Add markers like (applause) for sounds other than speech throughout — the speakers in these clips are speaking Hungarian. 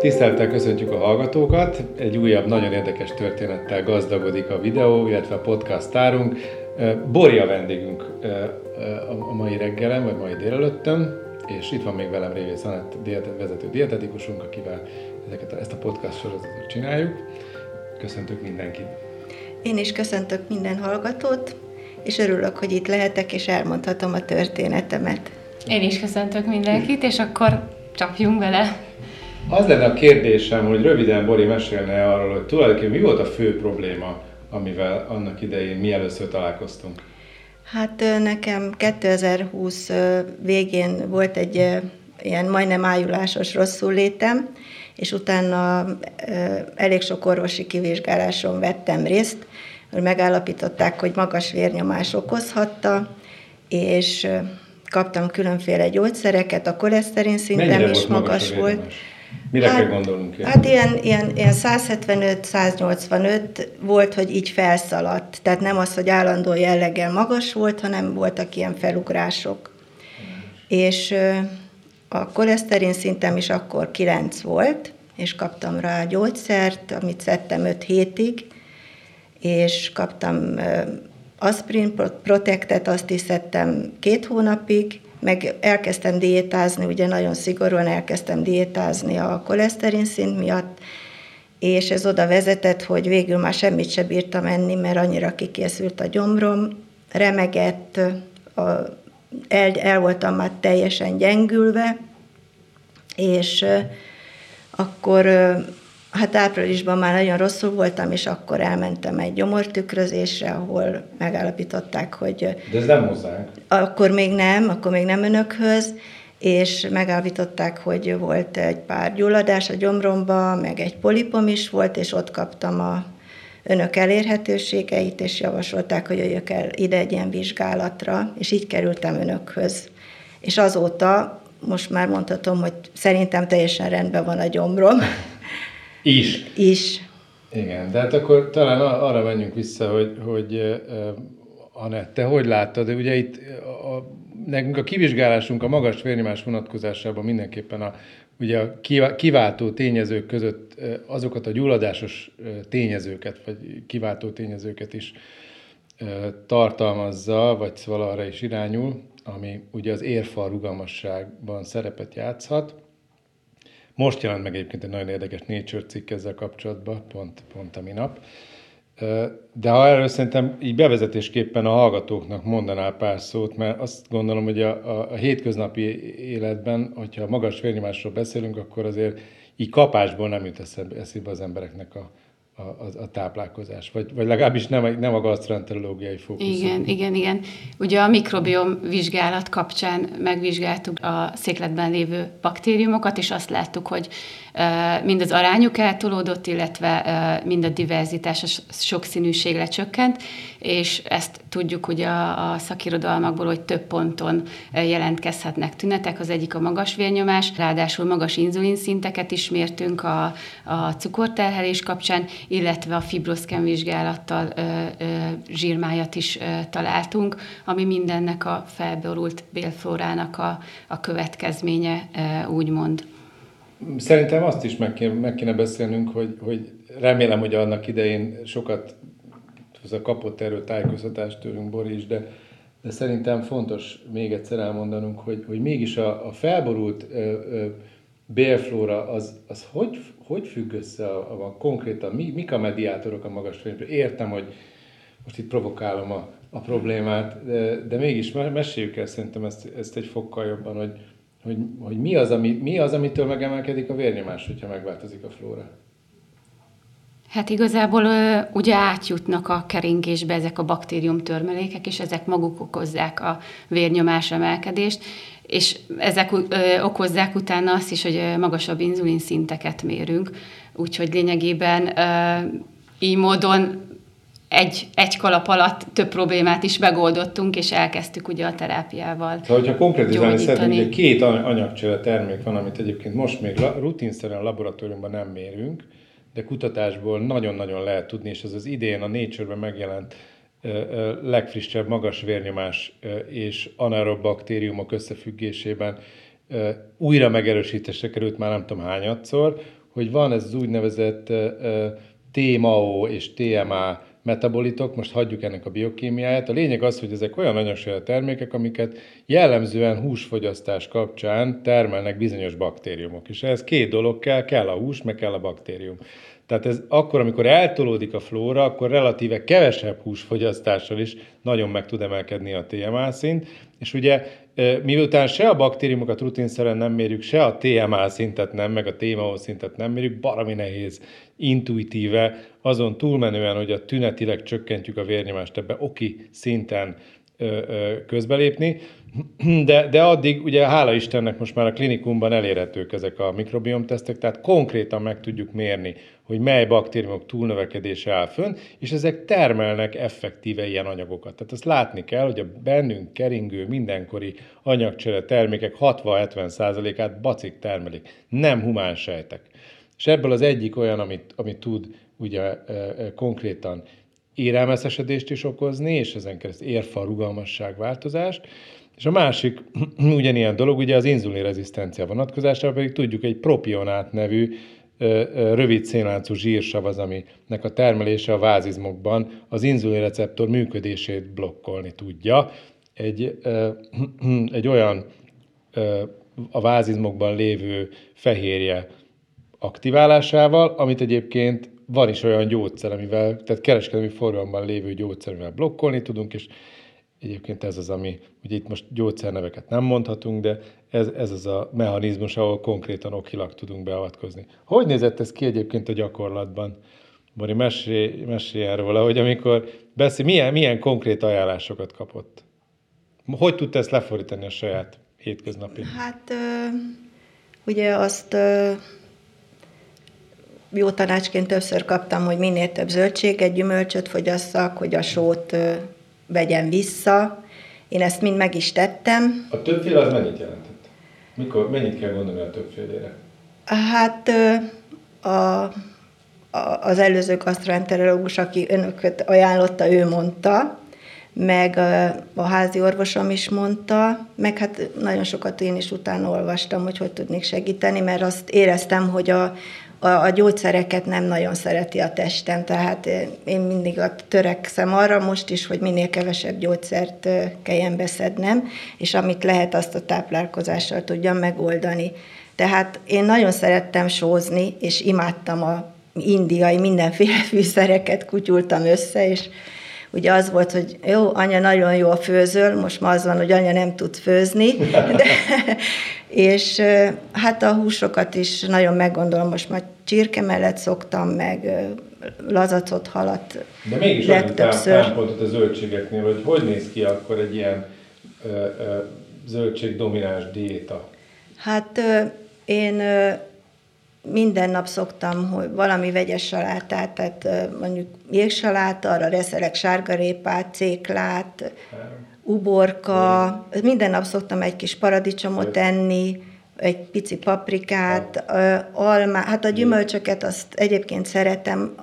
Tisztelettel köszöntjük a hallgatókat. Egy újabb, nagyon érdekes történettel gazdagodik a videó, illetve a podcast tárunk. Bori a vendégünk a mai reggelen, vagy mai délelőttön, és itt van még velem Révész Anett, vezető dietetikusunk, akivel ezeket, ezt a podcast sorozatot csináljuk. Köszöntök mindenkit! Én is köszöntök minden hallgatót, és örülök, hogy itt lehetek, és elmondhatom a történetemet. Én is köszöntök mindenkit, és akkor csapjunk bele. Az lenne a kérdésem, hogy röviden Bori mesélne arról, hogy tulajdonképpen mi volt a fő probléma, amivel annak idején mi először találkoztunk? Hát nekem 2020 végén volt egy ilyen majdnem ájulásos rosszul létem, és utána elég sok orvosi kivizsgáláson vettem részt, hogy megállapították, hogy magas vérnyomás okozhatta, és kaptam különféle gyógyszereket, a koleszterin szintem is magas volt. Mire hát, kell gondolnunk? Ilyen? Hát ilyen, ilyen, ilyen 175-185 volt, hogy így felszaladt. Tehát nem az, hogy állandó jelleggel magas volt, hanem voltak ilyen felugrások. És a koleszterin szintem is akkor 9 volt, és kaptam rá gyógyszert, amit szedtem 5 hétig, és kaptam aspirin protektet, azt is szedtem két hónapig, meg elkezdtem diétázni, ugye nagyon szigorúan elkezdtem diétázni a koleszterin szint miatt, és ez oda vezetett, hogy végül már semmit se bírtam enni, mert annyira kikészült a gyomrom, remegett, a, el, el voltam már teljesen gyengülve, és akkor hát áprilisban már nagyon rosszul voltam, és akkor elmentem egy gyomortükrözésre, ahol megállapították, hogy... De ez nem hozzánk. Akkor még nem, akkor még nem önökhöz, és megállapítottak, hogy volt egy pár gyulladás a gyomromba, meg egy polipom is volt, és ott kaptam a önök elérhetőségeit, és javasolták, hogy jöjjök el ide egy ilyen vizsgálatra, és így kerültem önökhöz. És azóta most már mondhatom, hogy szerintem teljesen rendben van a gyomrom. Is. Is. Igen, de hát akkor talán arra menjünk vissza, hogy, hogy Anett, te hogy láttad? De ugye itt a, nekünk a kivizsgálásunk a magas vérnyomás vonatkozásában mindenképpen a, ugye a kiváltó tényezők között azokat a gyulladásos tényezőket, vagy kiváltó tényezőket is tartalmazza, vagy szóval arra is irányul, ami ugye az érfal rugalmasságban szerepet játszhat. Most jelent meg egyébként egy nagyon érdekes Nature cikk ezzel kapcsolatban, pont, pont a minap. De ha erről szerintem így bevezetésképpen a hallgatóknak mondanál pár szót, mert azt gondolom, hogy a, a, a hétköznapi életben, hogyha magas vérnyomásról beszélünk, akkor azért így kapásból nem jut eszébe az embereknek a, a, a, a táplálkozás, vagy, vagy legalábbis nem, nem a gastroenterológiai fókusz. Igen, igen, igen. Ugye a mikrobiom vizsgálat kapcsán megvizsgáltuk a székletben lévő baktériumokat, és azt láttuk, hogy mind az arányuk eltolódott, illetve mind a diverzitás, a sokszínűség lecsökkent, és ezt tudjuk hogy a, a szakirodalmakból, hogy több ponton jelentkezhetnek tünetek. Az egyik a magas vérnyomás, ráadásul magas inzulin szinteket is mértünk a, a cukorterhelés kapcsán, illetve a fibroszken vizsgálattal ö, ö, zsírmájat is ö, találtunk, ami mindennek a felborult bélflórának a, a következménye, ö, úgymond. Szerintem azt is meg kéne, meg kéne beszélnünk, hogy, hogy remélem, hogy annak idején sokat a kapott erről tájékoztatást tőlünk Boris, de, de szerintem fontos még egyszer elmondanunk, hogy, hogy mégis a, a felborult ö, ö, bélflóra az, az hogy, hogy függ össze a, a, a konkrétan, mi, mik a mediátorok a magas fényben? Értem, hogy most itt provokálom a, a problémát, de, de mégis meséljük el szerintem ezt, ezt egy fokkal jobban, hogy, hogy, hogy mi, az, ami, mi az, amitől megemelkedik a vérnyomás, hogyha megváltozik a flóra? Hát igazából ugye átjutnak a keringésbe ezek a baktérium törmelékek, és ezek maguk okozzák a vérnyomás emelkedést, és ezek okozzák utána azt is, hogy magasabb inzulin szinteket mérünk, úgyhogy lényegében így módon egy, egy kalap alatt több problémát is megoldottunk, és elkezdtük ugye a terápiával Szóval, hogyha konkrétizálni szeretnénk, ugye két anyagcsere termék van, amit egyébként most még rutinszerűen a laboratóriumban nem mérünk, de kutatásból nagyon-nagyon lehet tudni, és ez az idén a Nature-ben megjelent legfrissebb magas vérnyomás és anaerob baktériumok összefüggésében újra megerősítésre került már nem tudom hányadszor, hogy van ez az úgynevezett TMAO és TMA metabolitok, most hagyjuk ennek a biokémiáját. A lényeg az, hogy ezek olyan anyagsaja termékek, amiket jellemzően húsfogyasztás kapcsán termelnek bizonyos baktériumok. És ehhez két dolog kell, kell a hús, meg kell a baktérium. Tehát ez akkor, amikor eltolódik a flóra, akkor relatíve kevesebb húsfogyasztással is nagyon meg tud emelkedni a TMA szint, és ugye miután se a baktériumokat rutinszerűen nem mérjük, se a TMA szintet nem, meg a TMO szintet nem mérjük, barami nehéz intuitíve, azon túlmenően, hogy a tünetileg csökkentjük a vérnyomást ebbe oki szinten közbelépni, de, de addig ugye hála Istennek most már a klinikumban elérhetők ezek a mikrobiom tesztek, tehát konkrétan meg tudjuk mérni, hogy mely baktériumok túlnövekedése áll fönn, és ezek termelnek effektíve ilyen anyagokat. Tehát azt látni kell, hogy a bennünk keringő mindenkori anyagcsere termékek 60-70%-át bacik termelik, nem humán sejtek. És ebből az egyik olyan, amit, amit tud ugye e, e, konkrétan érelmeszesedést is okozni, és ezen keresztül érfa rugalmasság változást, és a másik (clears throat) ugyanilyen dolog, ugye az inzulinrezisztencia vonatkozásában pedig tudjuk, egy propionát nevű rövid szénláncú zsírsav az, aminek a termelése a vázizmokban az inzulinreceptor működését blokkolni tudja. Egy, (clears throat) egy olyan a vázizmokban lévő fehérje aktiválásával, amit egyébként van is olyan gyógyszer, amivel, tehát kereskedelmi forgalomban lévő gyógyszer, amivel blokkolni tudunk, és Egyébként ez az, ami, ugye itt most gyógyszerneveket nem mondhatunk, de ez, ez az a mechanizmus, ahol konkrétan okilag tudunk beavatkozni. Hogy nézett ez ki egyébként a gyakorlatban? Bori, mesélj, mesélj erről hogy amikor beszél, milyen, milyen konkrét ajánlásokat kapott? Hogy tudta ezt lefordítani a saját hétköznapi? Hát ugye azt jó tanácsként többször kaptam, hogy minél több zöldséget, gyümölcsöt fogyasszak, hogy a sót vegyen vissza. Én ezt mind meg is tettem. A többféle az mennyit jelentett? Mikor, mennyit kell gondolni a többfélére? Hát a, a, az előző gasztroenterológus, aki önöket ajánlotta, ő mondta, meg a, a házi orvosom is mondta, meg hát nagyon sokat én is utána olvastam, hogy hogy tudnék segíteni, mert azt éreztem, hogy a, a, a gyógyszereket nem nagyon szereti a testem, tehát én mindig törekszem arra most is, hogy minél kevesebb gyógyszert kelljen beszednem, és amit lehet, azt a táplálkozással tudjam megoldani. Tehát én nagyon szerettem sózni, és imádtam a indiai mindenféle (laughs) fűszereket, kutyultam össze, és ugye az volt, hogy jó, anya nagyon jól főzöl, most ma az van, hogy anya nem tud főzni, de, (laughs) és hát a húsokat is nagyon meggondolom, most már csirke mellett szoktam, meg lazacot, halat De mégis legtöbbször. támpontot a zöldségeknél, hogy hogy néz ki akkor egy ilyen ö, ö, zöldségdomináns diéta? Hát ö, én minden nap szoktam, hogy valami vegyes salátát, tehát mondjuk jégsaláta, arra reszelek sárgarépát, céklát, uborka, minden nap szoktam egy kis paradicsomot enni, egy pici paprikát, alma, hát a gyümölcsöket azt egyébként szeretem,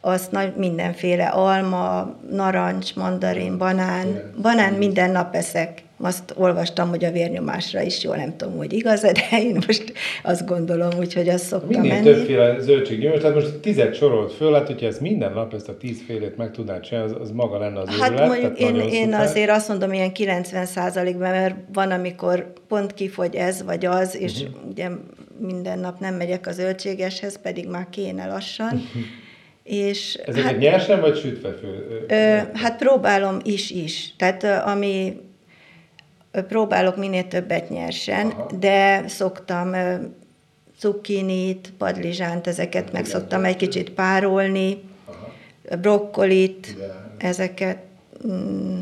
azt nagy mindenféle alma, narancs, mandarin, banán, banán minden nap eszek azt olvastam, hogy a vérnyomásra is jó, nem tudom, hogy igaz de én most azt gondolom, úgyhogy azt szoktam Minél menni. többféle zöldséggyümölcs, tehát most tizet sorolt föl, hát hogyha ezt minden nap, ezt a tíz félét meg tudnád csinálni, az, az maga lenne az Hát őrület, mondjuk én, én azért azt mondom, ilyen 90 százalékban, mert van, amikor pont kifogy ez vagy az, és uh-huh. ugye minden nap nem megyek az zöldségeshez, pedig már kéne lassan. Uh-huh. És Ezeket hát, nyersen vagy sütve föl? Ö, hát próbálom is-is. Tehát ami próbálok minél többet nyersen, Aha. de szoktam cukkinit, padlizsánt, ezeket hát meg igen, szoktam egy kicsit párolni, Aha. brokkolit, igen. ezeket mm,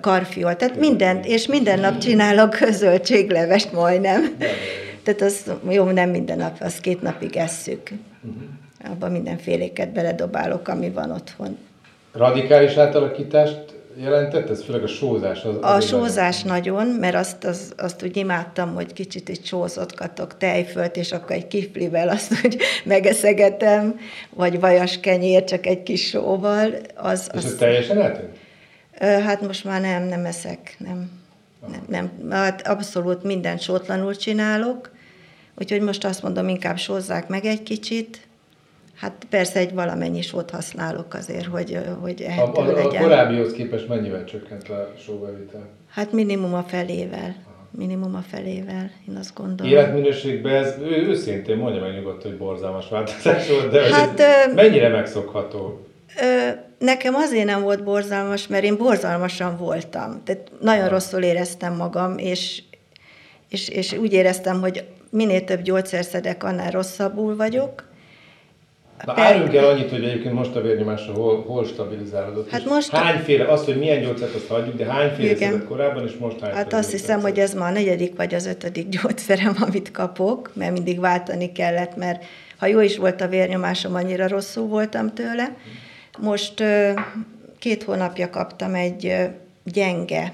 karfiol, tehát mindent, és minden nap csinálok (laughs) zöldséglevest majdnem. Tehát az jó, nem minden nap, azt két napig esszük. Uh-huh. Abban mindenféléket beledobálok, ami van otthon. Radikális átalakítást jelentett? Ez főleg a sózás. Az, az a sózás nem. nagyon, mert azt, az, azt úgy imádtam, hogy kicsit egy sózott katok tejfölt, és akkor egy kiflivel azt (laughs) úgy megeszegetem, vagy vajas kenyér, csak egy kis sóval. Az, és az, ez teljesen eltűnt? Hát most már nem, nem eszek, nem. Nem, nem. Hát abszolút minden sótlanul csinálok, Úgyhogy most azt mondom, inkább sózzák meg egy kicsit, Hát persze egy valamennyi sót használok azért, hogy, hogy ehető a, a, legyen. A korábbihoz képest mennyivel csökkent a sóbevitel? Hát minimum a felével. Minimum a felével, én azt gondolom. Életminőségben ez ő, őszintén mondja meg nyugodt, hogy borzalmas változás volt, de hát, ö, mennyire megszokható? Ö, nekem azért nem volt borzalmas, mert én borzalmasan voltam. Tehát nagyon rosszul éreztem magam, és, és, és úgy éreztem, hogy minél több gyógyszer szedek, annál rosszabbul vagyok Na árulunk el annyit, hogy egyébként most a vérnyomása hol, hol stabilizálódott. Hát most hányféle, azt, hogy milyen gyógyszert azt hagyjuk, de hányféle szedett korábban, és most hány Hát azt hiszem, hogy ez ma a negyedik vagy az ötödik gyógyszerem, amit kapok, mert mindig váltani kellett, mert ha jó is volt a vérnyomásom, annyira rosszul voltam tőle. Most két hónapja kaptam egy gyenge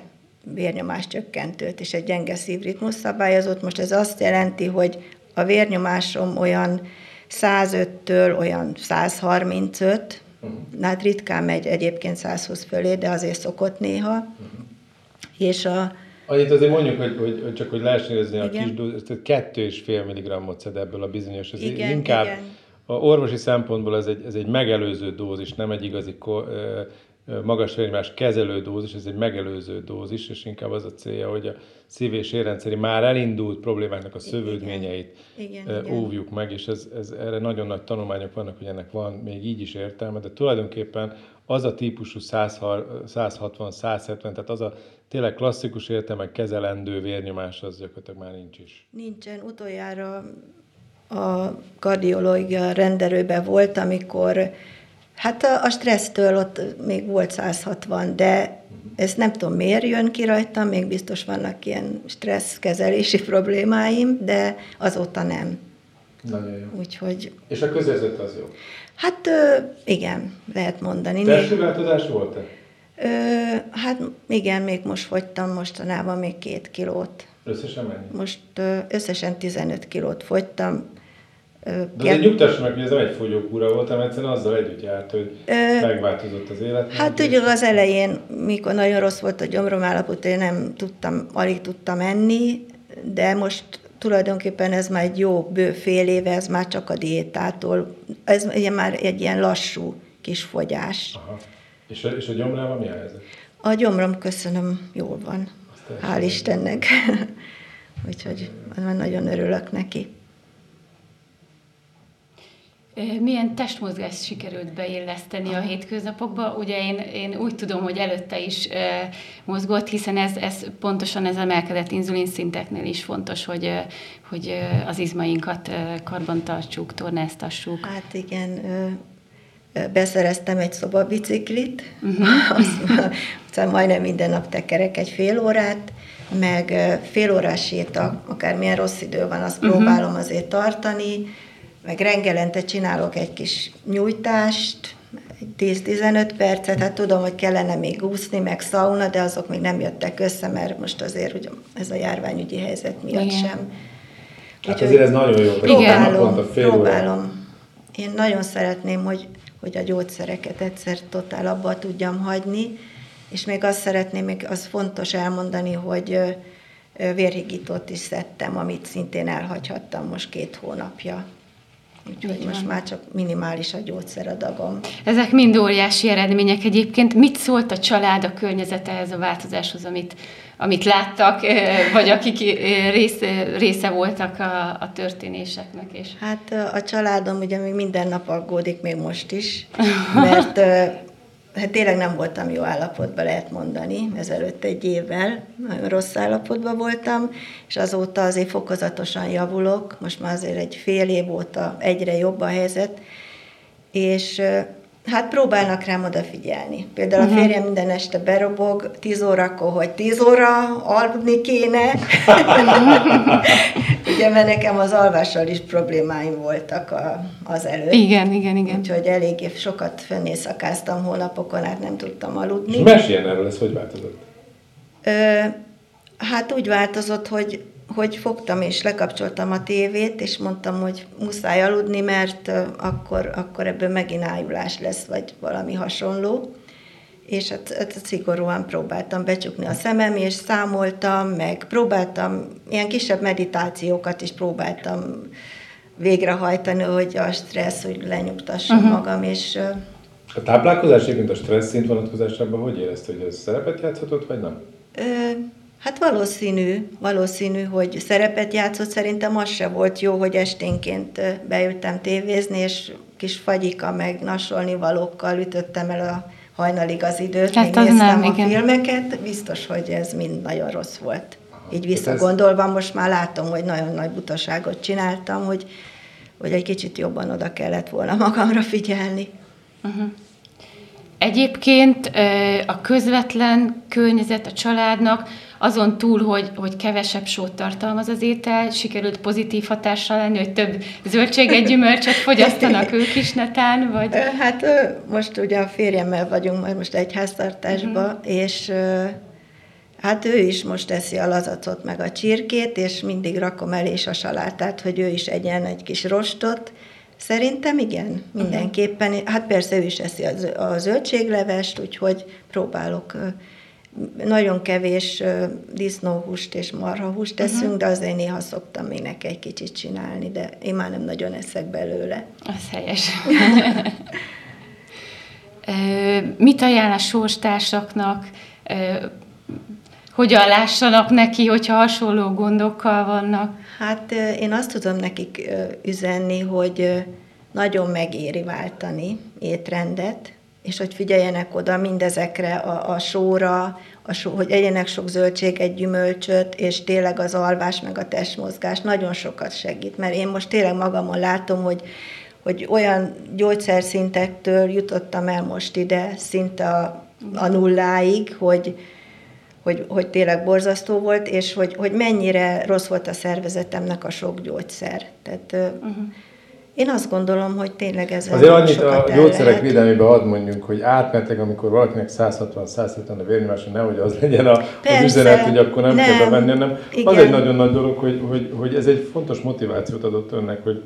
vérnyomás csökkentőt és egy gyenge szívritmus szabályozót. Most ez azt jelenti, hogy a vérnyomásom olyan 105-től olyan 135, uh-huh. hát ritkán megy egyébként 120 fölé, de azért szokott néha. Uh-huh. És a, Annyit azért mondjuk, hogy, hogy, hogy csak hogy lehessen érezni a kis dózis, tehát kettő és fél milligrammot szed ebből a bizonyos, ez igen, inkább igen. a orvosi szempontból ez egy, ez egy megelőző dózis, nem egy igazi ko, magas vérnyomás kezelő dózis, ez egy megelőző dózis, és inkább az a célja, hogy a szív- és érrendszeri már elindult problémáknak a szövődményeit igen. Igen, óvjuk igen. meg, és ez, ez, erre nagyon nagy tanulmányok vannak, hogy ennek van még így is értelme, de tulajdonképpen az a típusú 160-170, tehát az a tényleg klasszikus értelme kezelendő vérnyomás, az gyakorlatilag már nincs is. Nincsen. Utoljára a kardiológia rendelőben volt, amikor Hát a, a stressztől ott még volt 160, de ezt nem tudom miért jön ki rajtam, még biztos vannak ilyen stresszkezelési (laughs) problémáim, de azóta nem. Nagyon jó. Úgyhogy... És a közérzet az jó? Hát igen, lehet mondani. Belső változás volt-e? Ö, hát igen, még most fogytam mostanában még két kilót. Összesen mennyi? Most ö, összesen 15 kilót fogytam. De azért nyugtass meg, hogy ez nem egy fogyókúra volt, hanem egyszerűen azzal együtt járt, hogy Ö, megváltozott az élet. Hát ugye az elején, mikor nagyon rossz volt a gyomrom állapot, én nem tudtam, alig tudtam enni, de most tulajdonképpen ez már egy jó bő fél éve, ez már csak a diétától, ez ugye már egy ilyen lassú kis fogyás. Aha. És a, és a gyomrával mi a helyzet? A gyomrom köszönöm, jól van. Hál' Istennek. (laughs) Úgyhogy nagyon örülök neki. Milyen testmozgást sikerült beilleszteni a hétköznapokba? Ugye én, én úgy tudom, hogy előtte is e, mozgott, hiszen ez, ez pontosan ez emelkedett inzulin szinteknél is fontos, hogy, hogy az izmainkat karbantartsuk, tornáztassuk. Hát igen, beszereztem egy szobabiciklit, uh-huh. azt, majdnem minden nap tekerek egy fél órát, meg fél órás séta, akármilyen rossz idő van, azt uh-huh. próbálom azért tartani, meg rengelente csinálok egy kis nyújtást, 10-15 percet, hát tudom, hogy kellene még úszni, meg szauna, de azok még nem jöttek össze, mert most azért hogy ez a járványügyi helyzet miatt Igen. sem. Hát Úgy, azért ez nagyon jó. Próbálom, a fél próbálom. Én nagyon szeretném, hogy, hogy a gyógyszereket egyszer totál abba tudjam hagyni, és még azt szeretném, még az fontos elmondani, hogy vérhigítót is szedtem, amit szintén elhagyhattam most két hónapja. Úgyhogy Így most van. már csak minimális a gyógyszeradagom. Ezek mind óriási eredmények egyébként. Mit szólt a család, a környezet ehhez a változáshoz, amit, amit láttak, vagy akik része, része voltak a, a történéseknek? És... Hát a családom ugye még minden nap aggódik, még most is, (laughs) mert hát tényleg nem voltam jó állapotban, lehet mondani, ezelőtt egy évvel, nagyon rossz állapotban voltam, és azóta azért fokozatosan javulok, most már azért egy fél év óta egyre jobb a helyzet, és Hát próbálnak rám odafigyelni. Például uh-huh. a mhm. férjem minden este berobog, 10 órakor, hogy 10 óra aludni kéne. (laughs) Ugye, mert nekem az alvással is problémáim voltak a, az előtt. Igen, igen, igen. Úgyhogy eléggé sokat fönnészakáztam hónapokon, hát nem tudtam aludni. És meséljen erről, ez hogy változott? Ö, hát úgy változott, hogy hogy fogtam és lekapcsoltam a tévét, és mondtam, hogy muszáj aludni, mert akkor, akkor ebből megint ájulás lesz, vagy valami hasonló. és hát, hát szigorúan próbáltam becsukni a szemem, és számoltam, meg próbáltam, ilyen kisebb meditációkat is próbáltam végrehajtani, hogy a stressz, hogy lenyugtassam uh-huh. magam, és... A táplálkozás egyébként a stressz szint vonatkozásában hogy érezte, hogy ez szerepet játszhatott, vagy nem? Ö, hát valószínű, valószínű, hogy szerepet játszott. Szerintem az se volt jó, hogy esténként beültem tévézni, és kis fagyika meg nasolni valókkal ütöttem el a hajnalig az időt, hát még néztem nem, a igen. filmeket, biztos, hogy ez mind nagyon rossz volt. Így visszagondolva, most már látom, hogy nagyon nagy butaságot csináltam, hogy, hogy egy kicsit jobban oda kellett volna magamra figyelni. Uh-huh. Egyébként a közvetlen környezet a családnak azon túl, hogy, hogy kevesebb sót tartalmaz az étel, sikerült pozitív hatással lenni, hogy több zöldséget, gyümölcsöt fogyasztanak (laughs) ők is netán, vagy? Hát most ugye a férjemmel vagyunk majd most egy háztartásban, uh-huh. és hát ő is most teszi a lazacot meg a csirkét, és mindig rakom el is a salátát, hogy ő is egyen egy kis rostot, Szerintem igen, mindenképpen. Hát persze ő is eszi a zöldséglevest, úgyhogy próbálok nagyon kevés disznóhúst és marhahúst teszünk, uh-huh. de azért néha szoktam még neki egy kicsit csinálni, de én már nem nagyon eszek belőle. Az helyes. (laughs) Mit ajánl a sorstársaknak? Hogyan lássanak neki, hogyha hasonló gondokkal vannak? Hát én azt tudom nekik üzenni, hogy nagyon megéri váltani étrendet, és hogy figyeljenek oda mindezekre a, a sóra, a só, hogy egyenek sok zöldséget, gyümölcsöt, és tényleg az alvás meg a testmozgás nagyon sokat segít, mert én most tényleg magamon látom, hogy, hogy olyan gyógyszerszintektől jutottam el most ide, szinte a, a nulláig, hogy, hogy, hogy tényleg borzasztó volt, és hogy, hogy mennyire rossz volt a szervezetemnek a sok gyógyszer. Tehát uh-huh. Én azt gondolom, hogy tényleg ez Azért annyit a gyógyszerek védelmében ad mondjunk, hogy átmentek, amikor valakinek 160-170 a vérnyomása, nehogy az legyen a, Persze, az üzenet, hogy akkor nem, nem. kell bemenni, hanem igen. az egy nagyon nagy dolog, hogy, hogy, hogy ez egy fontos motivációt adott önnek, hogy,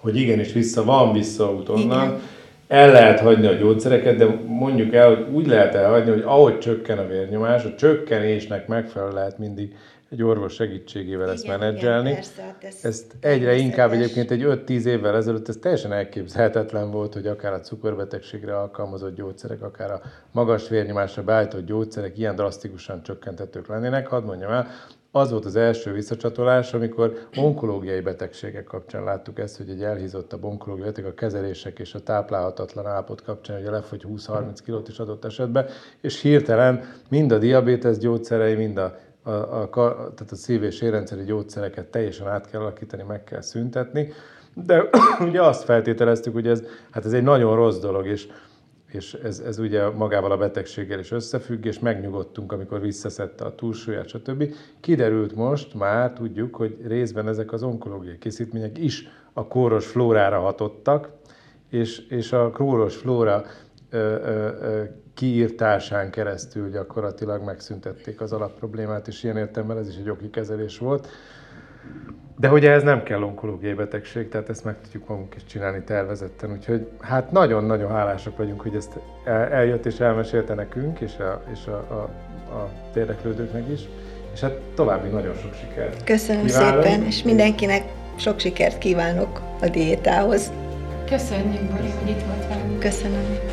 hogy igenis vissza, van visszaút onnan, igen. El lehet hagyni a gyógyszereket, de mondjuk el, hogy úgy lehet elhagyni, hogy ahogy csökken a vérnyomás, a csökkenésnek megfelelően lehet mindig egy orvos segítségével igen, ezt menedzselni. Igen, persze, hát ez ezt egyre inkább egyébként egy 5-10 évvel ezelőtt ez teljesen elképzelhetetlen volt, hogy akár a cukorbetegségre alkalmazott gyógyszerek, akár a magas vérnyomásra beállított gyógyszerek ilyen drasztikusan csökkentetők lennének. Hadd mondjam el, az volt az első visszacsatolás, amikor onkológiai betegségek kapcsán láttuk ezt, hogy egy elhízottabb onkológiai beteg a kezelések és a táplálhatatlan állapot kapcsán, hogy lefogy 20-30 kilót is adott esetben, és hirtelen mind a diabétesz gyógyszerei, mind a, a, a, a, tehát a szív- és érrendszeri gyógyszereket teljesen át kell alakítani, meg kell szüntetni. De (clears throat) ugye azt feltételeztük, hogy ez, hát ez egy nagyon rossz dolog, és és ez, ez ugye magával a betegséggel is összefügg, és megnyugodtunk, amikor visszaszedte a túlsúlyát, stb. Kiderült most, már tudjuk, hogy részben ezek az onkológiai készítmények is a kóros flórára hatottak, és, és a kóros flóra ö, ö, ö, kiírtásán keresztül gyakorlatilag megszüntették az alapproblémát, és ilyen értelemben ez is egy oki kezelés volt. De hogy ez nem kell onkológiai betegség, tehát ezt meg tudjuk magunk is csinálni tervezetten. Úgyhogy hát nagyon-nagyon hálásak vagyunk, hogy ezt eljött és elmesélte nekünk, és a, és a, a, a érdeklődőknek is. És hát további nagyon sok sikert. Köszönöm kívánok. szépen, és mindenkinek sok sikert kívánok a diétához. Köszönjük, Bori, hogy itt volt velünk. Köszönöm.